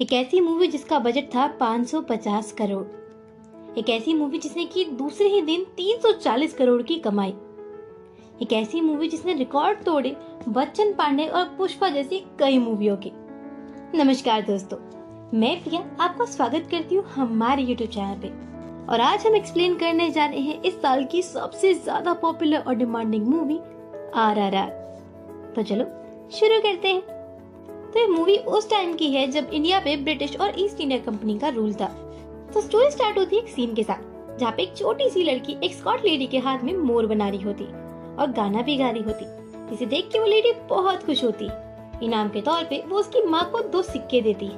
एक ऐसी मूवी जिसका बजट था 550 करोड़। एक ऐसी मूवी जिसने की दूसरे ही दिन 340 करोड़ की कमाई। एक ऐसी मूवी जिसने रिकॉर्ड तोड़े बच्चन पांडे और पुष्पा जैसी कई मूवियों के। नमस्कार दोस्तों, मैं प्रिया आपका स्वागत करती हूँ हमारे यूट्यूब चैनल पे। और आज हम एक्सप्लेन करने जा रहे हैं इस साल की सबसे ज़्यादा पॉपुलर और demanding movie R R R. तो चलो शुरू करते हैं। तो ये मूवी उस टाइम की है जब इंडिया पे ब्रिटिश और ईस्ट इंडिया कंपनी का रूल था। तो स्टोरी स्टार्ट होती है एक सीन के साथ, जहाँ पे एक छोटी सी लड़की एक स्कॉट लेडी के हाथ में मोर बना रही होती और गाना भी गा रही होती। इसे देख के वो लेडी बहुत खुश होती। इनाम के तौर पे वो उसकी माँ को दो सिक्के देती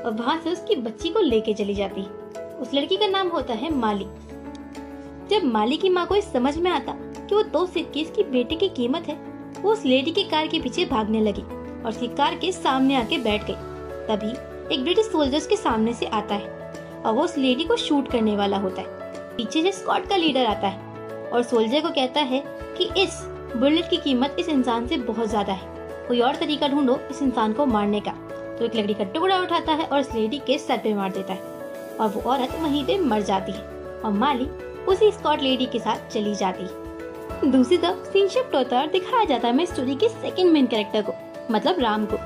और वहाँ से उसकी बच्ची को लेके चली जाती। उस लड़की का नाम होता है माली। जब माली की माँ को इस समझ में आता कि वो दो सिक्के इसकी बेटे की कीमत है, वो उस लेडी की कार के पीछे भागने लगी। और उसकी कार के सामने आके बैठ गई। तभी एक ब्रिटिश सोल्जर्स के सामने से आता है और वो उस लेडी को शूट करने वाला होता है। पीछे से स्कॉट का लीडर आता है और सोल्जर को कहता है कि इस बुलेट की कीमत इस इंसान से बहुत ज़्यादा है। कोई और तरीका ढूंढो इस इंसान को मारने का। तो एक लकड़ी का टुकड़ा उठाता है और उस लेडी के सर पे मार देता है और वो औरत वहीं पे मर जाती है और माली उसी स्कॉट लेडी के साथ चली जाती है। दूसरी तरफ़ सीन शिफ्ट होता है दिखाया जाता है मैं स्टोरी के सेकंड मेन कैरेक्टर को। मतलब राम को।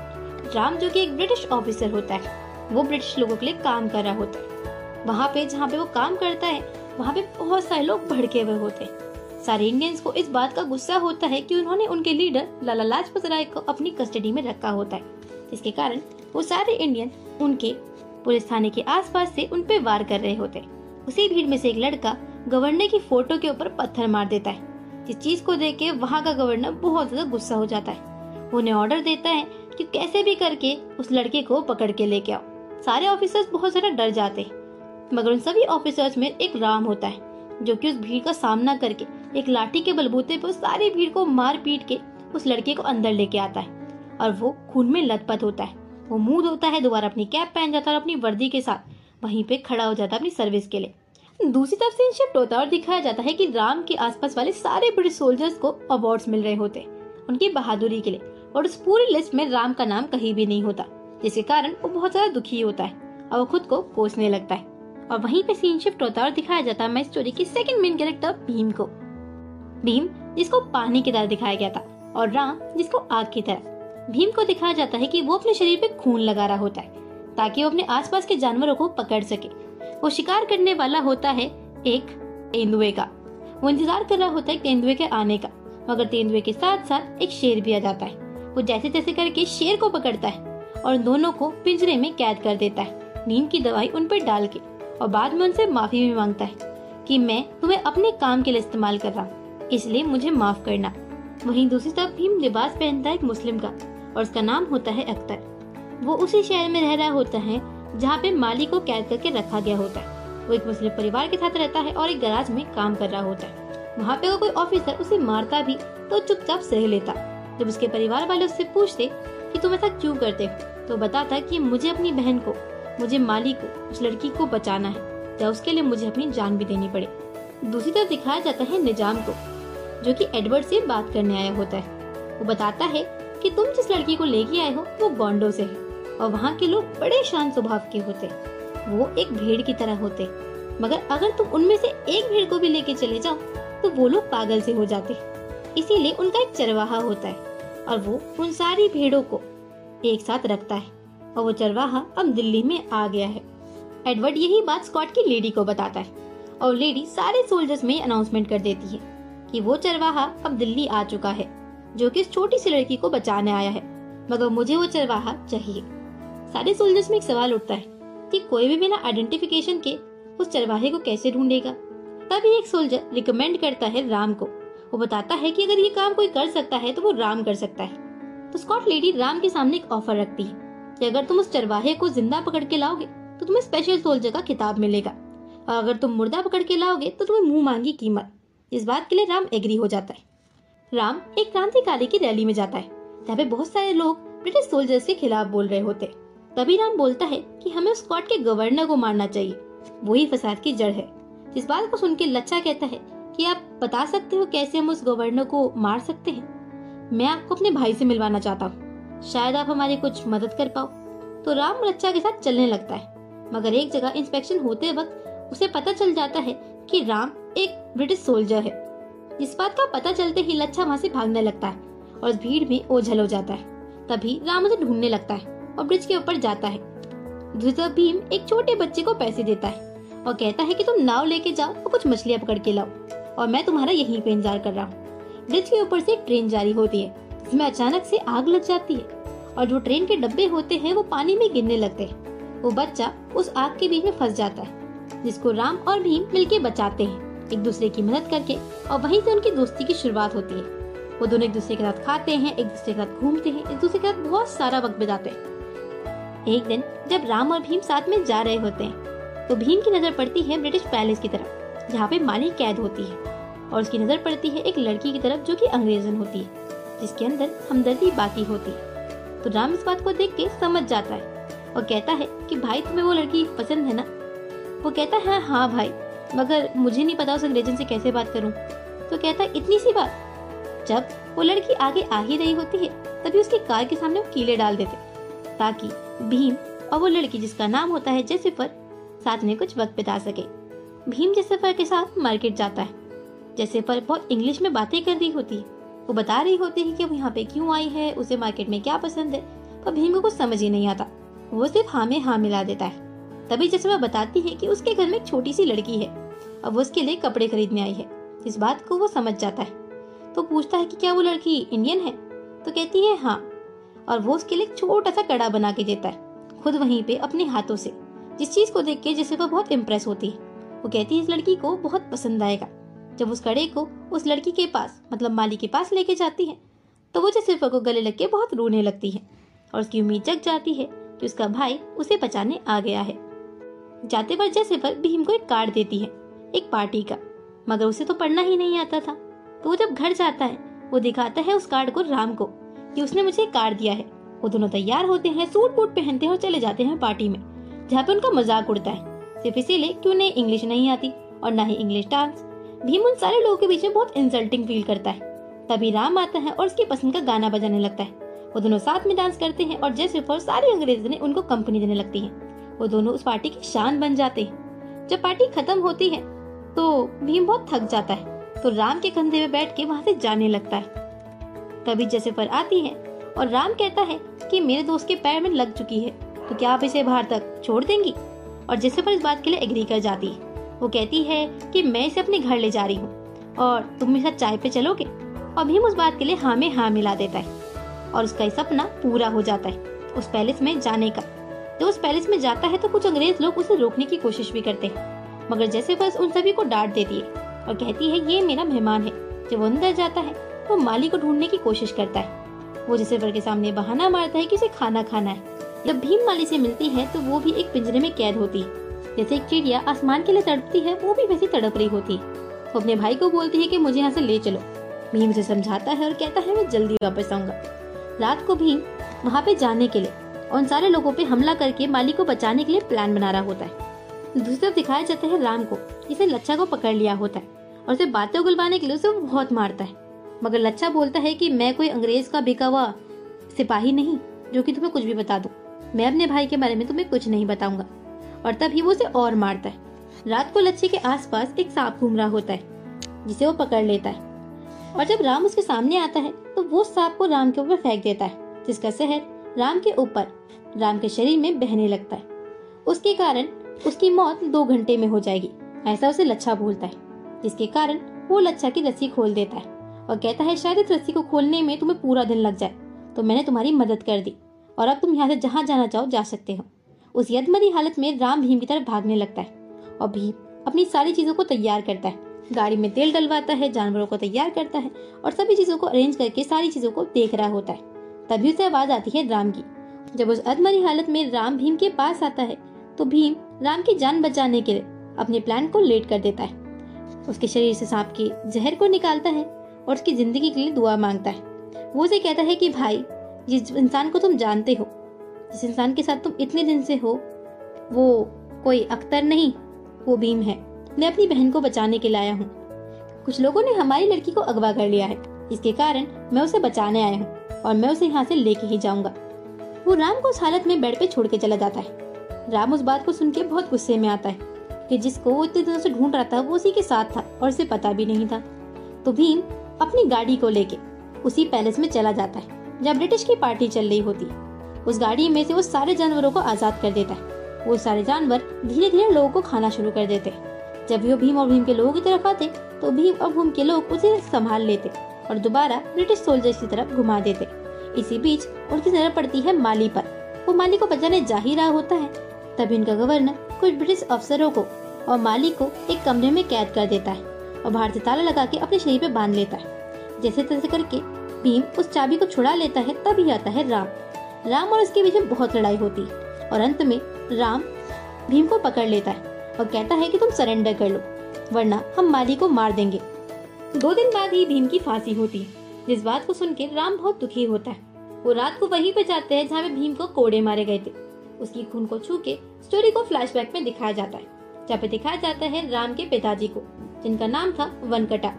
राम जो कि एक ब्रिटिश ऑफिसर होता है, वो ब्रिटिश लोगों के लिए काम कर रहा होता है। वहाँ पे जहाँ पे वो काम करता है, वहाँ पे बहुत सारे लोग भड़के हुए होते हैं। सारे इंडियंस को इस बात का गुस्सा होता है कि उन्होंने उनके लीडर लाला लाजपत राय को अपनी कस्टडी में रखा होता है। इसके कारण वो सारे इंडियन उनके पुलिस थाने के आसपास से उन वार कर रहे होते उसी भीड़ में से एक लड़का गवर्नर की फ़ोटो के ऊपर पत्थर मार देता है। जिस चीज़ को देख के वहाँ का गवर्नर बहुत ज़्यादा गुस्सा हो जाता है। उन्हें ऑर्डर देता है कि कैसे भी करके उस लड़के को पकड़ के लेके आओ। सारे ऑफिसर्स बहुत ज़्यादा डर जाते हैं। मगर उन सभी ऑफिसर्स में एक राम होता है, जो कि उस भीड़ का सामना करके एक लाठी के बलबूते पर सारी भीड़ को मार पीट के उस लड़के को अंदर लेके आता है। और वो खून में लथपथ होता है। वो मुँह धोता है, दोबारा अपनी कैप पहन जाता है और अपनी वर्दी के साथ वहीं पे खड़ा हो जाता है अपनी सर्विस के लिए। दूसरी तरफ़ से शिफ्ट होता है और दिखाया जाता है कि राम के आसपास वाले सारे ब्रिटिश सोल्जर्स को अवार्ड्स मिल रहे होते उनकी बहादुरी के लिए। और उस पूरी लिस्ट में राम का नाम कहीं भी नहीं होता, जिसके कारण वो बहुत ज़्यादा दुखी होता है और वो खुद को कोसने लगता है। और वहीं पे सीन शिफ्ट होता है और दिखाया जाता है मैं स्टोरी की सेकंड मेन कैरेक्टर भीम को। भीम, जिसको पानी की तरह दिखाया गया था, और राम, जिसको आग की तरह। भीम को दिखाया जाता है कि वो अपने शरीर पे खून लगा रहा होता है, ताकि वो अपने आसपास के जानवरों को पकड़ सके। वो शिकार करने वाला होता है एक तेंदुए का। वो इंतज़ार कर रहा होता है तेंदुए के आने का, मगर तेंदुए के साथ साथ एक शेर भी आ जाता है। वो जैसे तैसे करके शेर को पकड़ता है और दोनों को पिंजरे में कैद कर देता है। नीम की दवाई उन पर डाल के और बाद में उनसे माफ़ी भी माँगता है कि मैं तुम्हें अपने काम के लिए इस्तेमाल कर रहा हूँ, इसलिए मुझे माफ़ करना। वहीं दूसरी तरफ़ भीम लिबास पहनता है एक मुस्लिम का और उसका नाम होता है अख्तर। वो उसी शहर में रह रहा होता है जहाँ पे माली को कैद करके रखा गया होता है। वो एक मुस्लिम परिवार के साथ रहता है और एक गराज में काम कर रहा होता है। वहाँ पे कोई ऑफिसर उसे मारता भी तो चुपचाप सह लेता। जब उसके परिवार वाले उससे पूछते कि तुम ऐसा क्यों करते हो तो बताता कि मुझे अपनी बहन को, मुझे माली को, उस लड़की को बचाना है, या उसके लिए मुझे अपनी जान भी देनी पड़े। दूसरी तरफ़ दिखाया जाता है निज़ाम को, जो कि एडवर्ड से बात करने आया होता है। वो बताता है कि तुम जिस लड़की को लेके आए हो, वो गोंडो से है, और वहाँ के लोग बड़े शांत स्वभाव के होते। वो एक भेड़ की तरह होते, मगर अगर तुम उनमें से एक भेड़ को भी लेके चले जाओ तो वो लोग पागल से हो जाते। इसीलिए उनका एक चरवाहा होता है। और वो उन सारी भेड़ों को एक साथ रखता है और वो चरवाहा अब दिल्ली में आ गया है। एडवर्ड यही बात स्कॉट की लेडी को बताता है और लेडी सारे सोल्जर्स में अनाउंसमेंट कर देती है कि वो चरवाहा अब दिल्ली आ चुका है, जो कि इस छोटी सी लड़की को बचाने आया है। मगर मुझे वो चरवाहा चाहिए। सारे सोल्जर्स में एक सवाल उठता है कि कोई भी बिना आइडेंटिफिकेशन के उस चरवाहे को कैसे ढूंढेगा? तभी एक सोल्जर रिकमेंड करता है राम को वो बताता है कि अगर ये काम कोई कर सकता है तो वो राम कर सकता है। तो स्कॉट लेडी राम के सामने एक ऑफ़र रखती है कि अगर तुम उस चरवाहे को ज़िंदा पकड़ के लाओगे तो तुम्हें स्पेशल सोल्जर का किताब मिलेगा। और अगर तुम मुर्दा पकड़ के लाओगे तो तुम्हें मुँह मांगी कीमत। इस बात के लिए राम एग्री हो जाता है। राम एक क्रांतिकारी की रैली में जाता है, जहाँ पे बहुत सारे लोग ब्रिटिश सोल्जर्स के खिलाफ बोल रहे होते तभी राम बोलता है कि हमें स्कॉट के गवर्नर को मारना चाहिए। वही फसाद की जड़ है। इस बात को सुन के लच्चा कहता है कि आप बता सकते हो कैसे हम उस गवर्नर को मार सकते हैं? मैं आपको अपने भाई से मिलवाना चाहता हूँ। शायद आप हमारी कुछ मदद कर पाओ। तो राम लच्छा के साथ चलने लगता है। मगर एक जगह इंस्पेक्शन होते वक्त उसे पता चल जाता है कि राम एक ब्रिटिश सोल्जर है। इस बात का पता चलते ही लच्छा वहाँ से भागने लगता है और भीड़ में ओझल हो जाता है। तभी राम उसे ढूँढने लगता है और ब्रिज के ऊपर जाता है। दूसरा भीम एक छोटे बच्चे को पैसे देता है और कहता है कि तुम नाव लेके जाओ और कुछ मछलियाँ पकड़ के लाओ। और मैं तुम्हारा यहीं पे इंतज़ार कर रहा हूँ। ब्रिज के ऊपर से एक ट्रेन जारी होती है। जिसमें अचानक से आग लग जाती है और जो ट्रेन के डब्बे होते हैं, वो पानी में गिरने लगते हैं। वो बच्चा उस आग के बीच में फंस जाता है, जिसको राम और भीम मिलके बचाते हैं, एक दूसरे की मदद करके, और वहीं से उनकी दोस्ती की शुरुआत होती है। वो दोनों एक दूसरे के साथ खाते हैं, एक दूसरे के साथ घूमते हैं, एक दूसरे के साथ बहुत सारा वक्त बिताते हैं। एक दिन जब राम और भीम साथ में जा रहे होते हैं तो भीम की नज़र पड़ती है ब्रिटिश पैलेस की तरफ़। जहाँ पे माली कैद होती है और उसकी नज़र पड़ती है एक लड़की की तरफ़ जो कि अंग्रेजन होती है, जिसके अंदर हमदर्दी बाकी होती है। तो राम इस बात को देख के समझ जाता है और कहता है कि भाई तुम्हें वो लड़की पसंद है ना? वो कहता है हाँ भाई, मगर मुझे नहीं पता उस अंग्रेजन से कैसे बात करूँ। तो कहता है, इतनी सी बात? जब वो लड़की आगे आ ही रही होती है, तभी उसकी कार के सामने वो कीले डाल देते, ताकि भीम और वो लड़की जिसका नाम होता है जेसिफर, साथ में कुछ वक्त बिता सके। भीम जेसिफर के साथ मार्केट जाता है। जेसिफर बहुत इंग्लिश में बातें कर रही होती है वो बता रही होती है कि वो यहाँ पे क्यों आई है, उसे मार्केट में क्या पसंद है, पर भीम को कुछ समझ ही नहीं आता। वो सिर्फ़ हाँ में हाँ मिला देता है। तभी जैसे बताती है कि उसके घर में एक छोटी सी लड़की है और वो उसके लिए कपड़े खरीदने आई है। इस बात को वो समझ जाता है। तो पूछता है कि क्या वो लड़की इंडियन है? तो कहती है हाँ और वो उसके लिए छोटा सा कड़ा बना के देता है, खुद वहीं पे अपने हाथों से। जिस चीज़ को देख के जिसे वो बहुत इम्प्रेस होती है। वो कहती है, इस लड़की को बहुत पसंद आएगा। जब उस कड़े को उस लड़की के पास मतलब माली के पास लेके जाती है तो वो जैसिफर को गले लग के बहुत रोने लगती है और उसकी उम्मीद जग जाती है कि उसका भाई उसे बचाने आ गया है। जाते पर जैसिफर भीम को एक कार्ड देती है, एक पार्टी का, मगर उसे तो पढ़ना ही नहीं आता था। तो वो जब घर जाता है, वो दिखाता है उस कार्ड को राम को कि उसने मुझे कार्ड दिया है। वो दोनों तैयार होते हैं, सूट बूट पहनते हैं और चले जाते हैं पार्टी में, जहाँ पे उनका मज़ाक उड़ता है। सिर्फ़ इसीलिए कि उन्हें इंग्लिश नहीं आती और ना ही इंग्लिश डांस भीम उन सारे लोगों के बीच में बहुत इंसल्टिंग फील करता है। तभी राम आता है और उसकी पसंद का गाना बजाने लगता है। वो दोनों साथ में डांस करते हैं और जैसे फॉर सारी अंग्रेज़ ने उनको कंपनी देने लगती है। वो दोनों उस पार्टी की शान बन जाते हैं। जब पार्टी खत्म होती है तो भीम बहुत थक जाता है। तो राम के कंधे में बैठ के वहाँ से जाने लगता है। तभी जैसे पर आती है और राम कहता है कि मेरे दोस्त के पैर में लग चुकी है। तो क्या आप इसे बाहर तक छोड़ देंगी? और जैसे पर इस बात के लिए एग्री कर जाती है। वो कहती है कि मैं इसे अपने घर ले जा रही हूँ और तुम मेरे साथ चाय पे चलोगे। और भीम उस बात के लिए हाँ में हाँ मिला देता है और उसका सपना पूरा हो जाता है उस पैलेस में जाने का। जब उस पैलेस में जाता है तो कुछ अंग्रेज़ लोग उसे रोकने की कोशिश भी करते हैं, मगर जैसे बस उन सभी को डांट देती है और कहती है, ये मेरा मेहमान है। जब वो अंदर जाता है वो माली को ढूँढने की कोशिश करता है। वो जैसे के सामने बहाना मारता है कि उसे खाना खाना है। जब भीम माली से मिलती है तो वो भी एक पिंजरे में कैद होती। जैसे एक चिड़िया आसमान के लिए तड़पती है, वो भी वैसी तड़प रही होती। वो अपने भाई को बोलती है कि मुझे यहाँ से ले चलो। भीम उसे समझाता है और कहता है, मैं जल्दी वापस आऊँगा। रात को भीम वहाँ पे जाने के लिए और उन सारे लोगों पे हमला करके माली को बचाने के लिए प्लान बना रहा होता है। दूसरी तरफ़ दिखाया जाता है राम को, जिसे लच्छा को पकड़ लिया होता है और उसे बातें उगलवाने के लिए उसे बहुत मारता है। मगर लच्छा बोलता है कि मैं कोई अंग्रेज़ का बिका हुआ सिपाही नहीं, जो कि तुम्हें कुछ भी बता दू। मैं अपने भाई के बारे में तुम्हें कुछ नहीं बताऊँगा। और तभी वो उसे और मारता है। रात को लच्छे के आसपास एक सांप घूम रहा होता है, जिसे वो पकड़ लेता है। और जब राम उसके सामने आता है तो वो सांप को राम के ऊपर फेंक देता है, जिसका शहर राम के ऊपर, राम के शरीर में बहने लगता है। उसके कारण उसकी मौत दो घंटे में हो जाएगी, ऐसा उसे लच्छा बोलता है, जिसके कारण वो लच्छा की रस्सी खोल देता है और कहता है, शायद इस रस्सी को खोलने में तुम्हें पूरा दिन लग जाए तो मैंने तुम्हारी मदद कर दी। और अब तुम यहाँ से जहाँ जाना चाहो जा सकते हो। उस यदमरी हालत में राम भीम की तरफ़ भागने लगता है और भीम अपनी सारी चीज़ों को तैयार करता है। गाड़ी में तेल डलवाता है, जानवरों को तैयार करता है और सभी चीज़ों को अरेंज करके सारी चीज़ों को देख रहा होता है। तभी उसे आवाज़ आती है राम की। जब उस अधमरी हालत में राम भीम के पास आता है तो भीम राम की जान बचाने के लिए अपने प्लान को लेट कर देता है। उसके शरीर से सांप के जहर को निकालता है और उसकी ज़िंदगी के लिए दुआ माँगता है। वो उसे कहता है कि, भाई जिस इंसान को तुम जानते हो, जिस इंसान के साथ तुम इतने दिन से हो, वो कोई अख्तर नहीं, वो भीम है। मैं अपनी बहन को बचाने के लाया हूँ। कुछ लोगों ने हमारी लड़की को अगवा कर लिया है। इसके कारण मैं उसे बचाने आया हूँ और मैं उसे यहाँ से लेके ही जाऊँगा। वो राम को उस हालत में बेड पे छोड़ के चला जाता है। राम उस बात को सुन के बहुत गुस्से में आता है कि जिसको वो इतने दिनों से ढूंढ रहा था, वो उसी के साथ था और उसे पता भी नहीं था। तो भीम अपनी गाड़ी को लेके उसी पैलेस में चला जाता है। जब ब्रिटिश की पार्टी चल रही होती है उस गाड़ी में से वो सारे जानवरों को आज़ाद कर देता है। वो सारे जानवर धीरे धीरे लोगों को खाना शुरू कर देते जब वो भीम और भीम के लोगों की तरफ़ आते तो भीम और भीम के लोग उसे संभाल लेते और दोबारा ब्रिटिश सोल्जर्स की तरफ़ घुमा देते। इसी बीच उनकी नज़र पड़ती है माली पर। वो माली को बचाने जा ही रहा होता है। तभी इनका गवर्नर कुछ ब्रिटिश अफसरों को और माली को एक कमरे में कैद कर देता है और बाहर से ताला लगा के अपने शरीर पे बाँध लेता है। जैसे तैसे करके भीम उस चाबी को छुड़ा लेता है, तभी आता है राम। राम और उसके बीच में बहुत लड़ाई होती है और अंत में राम भीम को पकड़ लेता है और कहता है कि तुम सरेंडर कर लो, वरना हम माली को मार देंगे। दो दिन बाद ही भीम की फांसी होती है जिस बात को सुन के राम बहुत दुखी होता है। वो रात को वहीं पे जाते हैं जहाँ पे भीम को कोड़े मारे गए थे। उसकी खून को छू के स्टोरी को फ्लैशबैक में दिखाया जाता है, जहाँ पे दिखाया जाता है राम के पिताजी को, जिनका नाम था वनकटा।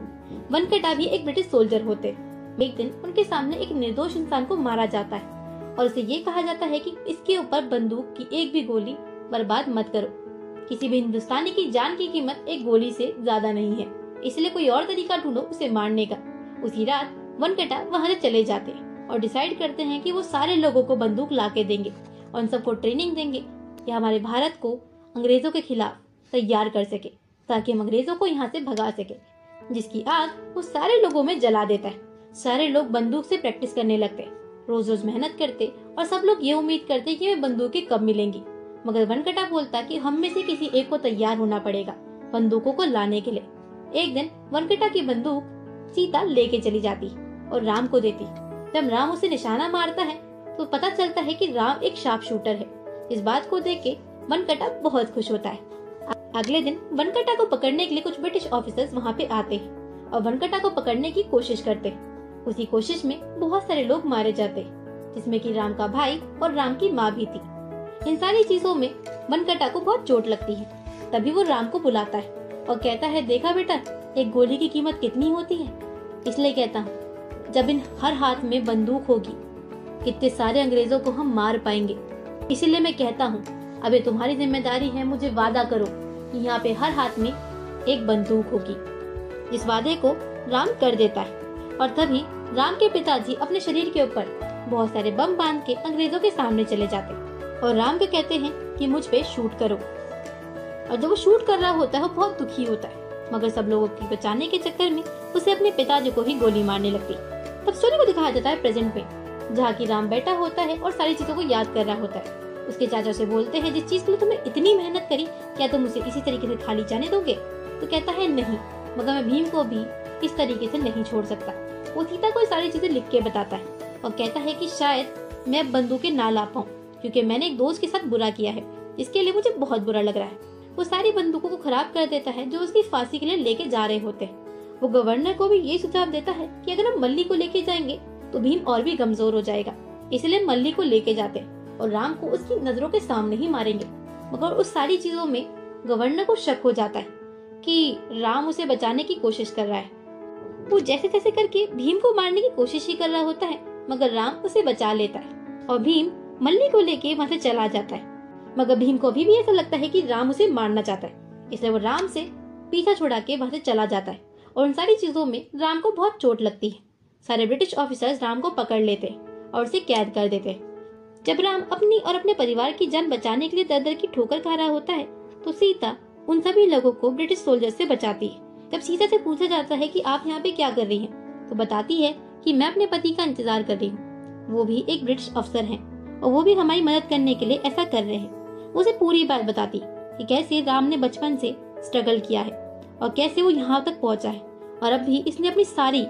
वनकटा भी एक ब्रिटिश सोल्जर होते। एक दिन उनके सामने एक निर्दोष इंसान को मारा जाता है और उसे ये कहा जाता है कि इसके ऊपर बंदूक की एक भी गोली बर्बाद मत करो। किसी भी हिंदुस्तानी की जान की कीमत एक गोली से ज़्यादा नहीं है, इसलिए कोई और तरीका ढूंढो उसे मारने का। उसी रात वनकटा वहाँ से चले जाते हैं और डिसाइड करते हैं कि वो सारे लोगों को बंदूक ला के देंगे और उन सबको ट्रेनिंग देंगे कि हमारे भारत को अंग्रेज़ों के खिलाफ तैयार कर सके, ताकि हम अंग्रेज़ों को यहाँ से भगा सके, जिसकी आग वो सारे लोगों में जला देता है। सारे लोग बंदूक से प्रैक्टिस करने लगते रोज रोज मेहनत करते और सब लोग ये उम्मीद करते कि वे बंदूकें कब मिलेंगी। मगर वनकटा बोलता कि हम में से किसी एक को तैयार होना पड़ेगा बंदूकों को लाने के लिए। एक दिन वनकटा की बंदूक सीता लेके चली जाती और राम को देती। जब राम उसे निशाना मारता है तो पता चलता है कि राम एक शार्प शूटर है। इस बात को देख के वनकटा बहुत खुश होता है। अगले दिन वनकटा को पकड़ने के लिए कुछ ब्रिटिश ऑफिसर्स वहाँ पे आते हैं और वनकटा को पकड़ने की कोशिश करते हैं। उसी कोशिश में बहुत सारे लोग मारे जाते, जिसमें कि राम का भाई और राम की माँ भी थी। इन सारी चीज़ों में वनकटा को बहुत चोट लगती है। तभी वो राम को बुलाता है और कहता है, देखा बेटा, एक गोली की कीमत कितनी होती है? इसलिए कहता हूँ, जब इन हर हाथ में बंदूक होगी, कितने सारे अंग्रेज़ों को हम मार पाएँगे। इसलिए मैं कहता हूँ, अबे तुम्हारी ज़िम्मेदारी है, मुझे वादा करो कि यहाँ पे हर हाथ में एक बंदूक होगी इस वादे को राम कर देता है। और तभी राम के पिताजी अपने शरीर के ऊपर बहुत सारे बम बाँध के अंग्रेज़ों के सामने चले जाते और राम को कहते हैं कि मुझ पे शूट करो। और जब वो शूट कर रहा होता है, वो बहुत दुखी होता है। मगर सब लोगों की बचाने के चक्कर में उसे अपने पिताजी को ही गोली मारने लगती। तब स्टोरी को दिखाया जाता है प्रेजेंट में जहाँ की राम बैठा होता है और सारी चीज़ों को याद कर रहा होता है। उसके चाचा से बोलते हैं, जिस चीज़ के लिए तुमने इतनी मेहनत करी, क्या तुम उसे इसी तरीके से खाली जाने दोगे? तो कहता है, नहीं, मगर मैं भीम को भी इस तरीके से नहीं छोड़ सकता। वो सीता को सारी चीज़ें लिख के बताता है और कहता है कि शायद मैं बंदूकें ना ला पाऊँ, क्योंकि मैंने एक दोस्त के साथ बुरा किया है। इसके लिए मुझे बहुत बुरा लग रहा है। वो सारी बंदूकों को खराब कर देता है जो उसकी फांसी के लिए लेके जा रहे होते हैं। वो गवर्नर को भी ये सुझाव देता है कि अगर हम मल्ली को लेके जाएँगे तो भीम और भी कमज़ोर हो जाएगा। इसलिए मल्ली को लेके जाते और राम को उसकी नज़रों के सामने ही मारेंगे। मगर उस सारी चीज़ों में गवर्नर को शक हो जाता है कि राम उसे बचाने की कोशिश कर रहा है। वो जैसे तैसे करके भीम को मारने की कोशिश ही कर रहा होता है, मगर राम उसे बचा लेता है और भीम मल्ली को लेके वहाँ से चला जाता है। मगर भीम को अभी भी ऐसा लगता है कि राम उसे मारना चाहता है, इसलिए वो राम से पीछा छुड़ा के वहाँ से चला जाता है और उन सारी चीज़ों में राम को बहुत चोट लगती है। सारे ब्रिटिश ऑफिसर्स राम को पकड़ लेते हैं और उसे कैद कर देते। हैं जब राम अपनी और अपने परिवार की जान बचाने के लिए दर दर की ठोकर खा रहा होता है तो सीता उन सभी लोगों को ब्रिटिश सोल्जर से बचाती है। जब सीता से पूछा जाता है कि आप यहाँ पे क्या कर रही हैं तो बताती है कि मैं अपने पति का इंतज़ार कर रही हूँ। वो भी एक ब्रिटिश अफसर हैं और वो भी हमारी मदद करने के लिए ऐसा कर रहे हैं। उसे पूरी बात बताती कि कैसे राम ने बचपन से स्ट्रगल किया है और कैसे वो यहाँ तक पहुँचा है और अब भी इसने अपनी सारी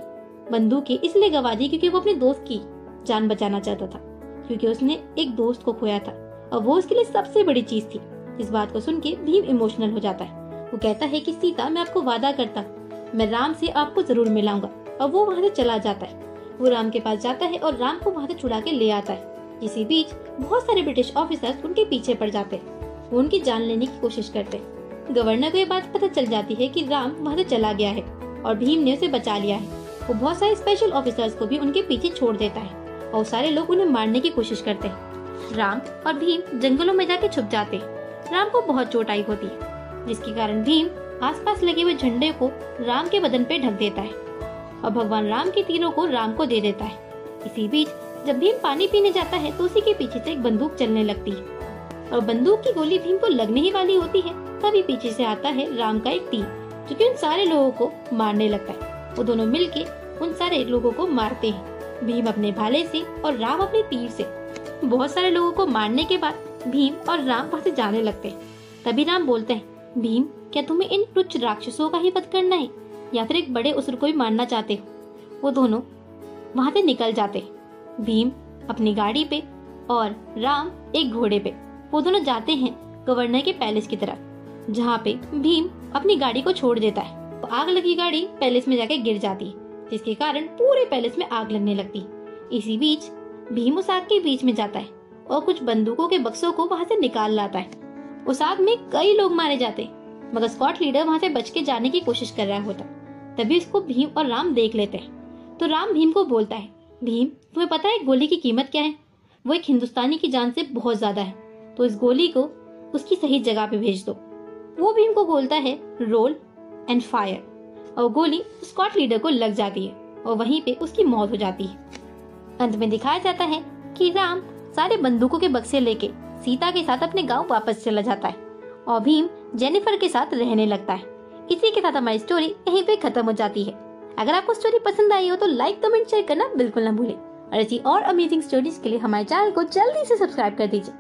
बंदूकें इसलिए गवा दी क्योंकि वो अपने दोस्त की जान बचाना चाहता था, क्योंकि उसने एक दोस्त को खोया था और वो उसके लिए सबसे बड़ी चीज़ थी। इस बात को सुन के भीम इमोशनल हो जाता है। वो कहता है कि सीता, मैं आपको वादा करता हूँ। मैं राम से आपको ज़रूर मिलाऊँगा। और वो वहाँ से चला जाता है। वो राम के पास जाता है और राम को वहाँ से छुड़ा के ले आता है। इसी बीच बहुत सारे ब्रिटिश ऑफिसर्स उनके पीछे पड़ जाते हैं। वो उनकी जान लेने की कोशिश करते हैं। गवर्नर को ये बात पता चल जाती है कि राम वहाँ से चला गया है और भीम ने उसे बचा लिया है। वो बहुत सारे स्पेशल ऑफिसर्स को भी उनके पीछे छोड़ देता है और सारे लोग उन्हें मारने की कोशिश करते हैं। राम और भीम जंगलों में जाके छुप जाते हैं। राम को बहुत चोट आई होती है। जिसके कारण भीम आसपास लगे हुए झंडे को राम के बदन पे ढक देता है और भगवान राम के तीरों को राम को दे देता है। इसी बीच, जब भीम पानी पीने जाता है तो उसी के पीछे से एक बंदूक चलने लगती है। और बंदूक की गोली भीम को लगने ही वाली होती है, तभी पीछे से आता है राम का एक तीर, जो कि उन सारे लोगों को मारने लगता है। वो दोनों मिलके उन सारे लोगों को मारते हैं। भीम अपने भाले से और राम अपने तीर से। बहुत सारे लोगों को मारने के बाद भीम और राम वहाँ से जाने लगते हैं। तभी राम बोलते हैं भीम, क्या तुम्हें इन तुच्छ राक्षसों का ही वध करना है? या फिर एक बड़े उसर को भी मारना चाहते हो? वो दोनों वहाँ से निकल जाते भीम अपनी गाड़ी पे और राम एक घोड़े पे। वो दोनों जाते हैं गवर्नर के पैलेस की तरफ़, जहाँ पे भीम अपनी गाड़ी को छोड़ देता है। तो आग लगी गाड़ी पैलेस में जाके गिर जाती है, जिसके कारण पूरे पैलेस में आग लगने लगती इसी बीच भीम उस आग के बीच में जाता है और कुछ बंदूकों के बक्सों को वहाँ से निकाल लाता है। उस आग में कई लोग मारे जाते, मगर स्कॉट लीडर वहाँ से बच के जाने की कोशिश कर रहा होता, तभी उसको भीम और राम देख लेते हैं। तो राम भीम को बोलता है, भीम, तुम्हें पता है गोली की कीमत क्या है? वो एक हिंदुस्तानी की जान से बहुत ज़्यादा है तो इस गोली को उसकी सही जगह पे भेज दो। वो भीम को बोलता है, रोल एंड फायर, और गोली स्कॉट लीडर को लग जाती है, और वहीं पे उसकी मौत हो जाती है। अंत में दिखाया जाता है कि राम सारे बंदूकों के बक्से लेके सीता के साथ अपने गाँव वापस चला जाता है और भीम जेनिफर के साथ रहने लगता है। इसी के साथ हमारी स्टोरी यहीं पे खत्म हो जाती है। अगर आपको स्टोरी पसंद आई हो तो लाइक कमेंट शेयर करना बिल्कुल ना भूलें। और ऐसी और अमेजिंग स्टोरीज के लिए हमारे चैनल को जल्दी से सब्सक्राइब कर दीजिए।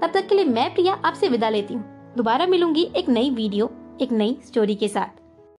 तब तक के लिए मैं प्रिया आपसे विदा लेती हूँ। दोबारा मिलूँगी एक नई वीडियो एक नई स्टोरी के साथ।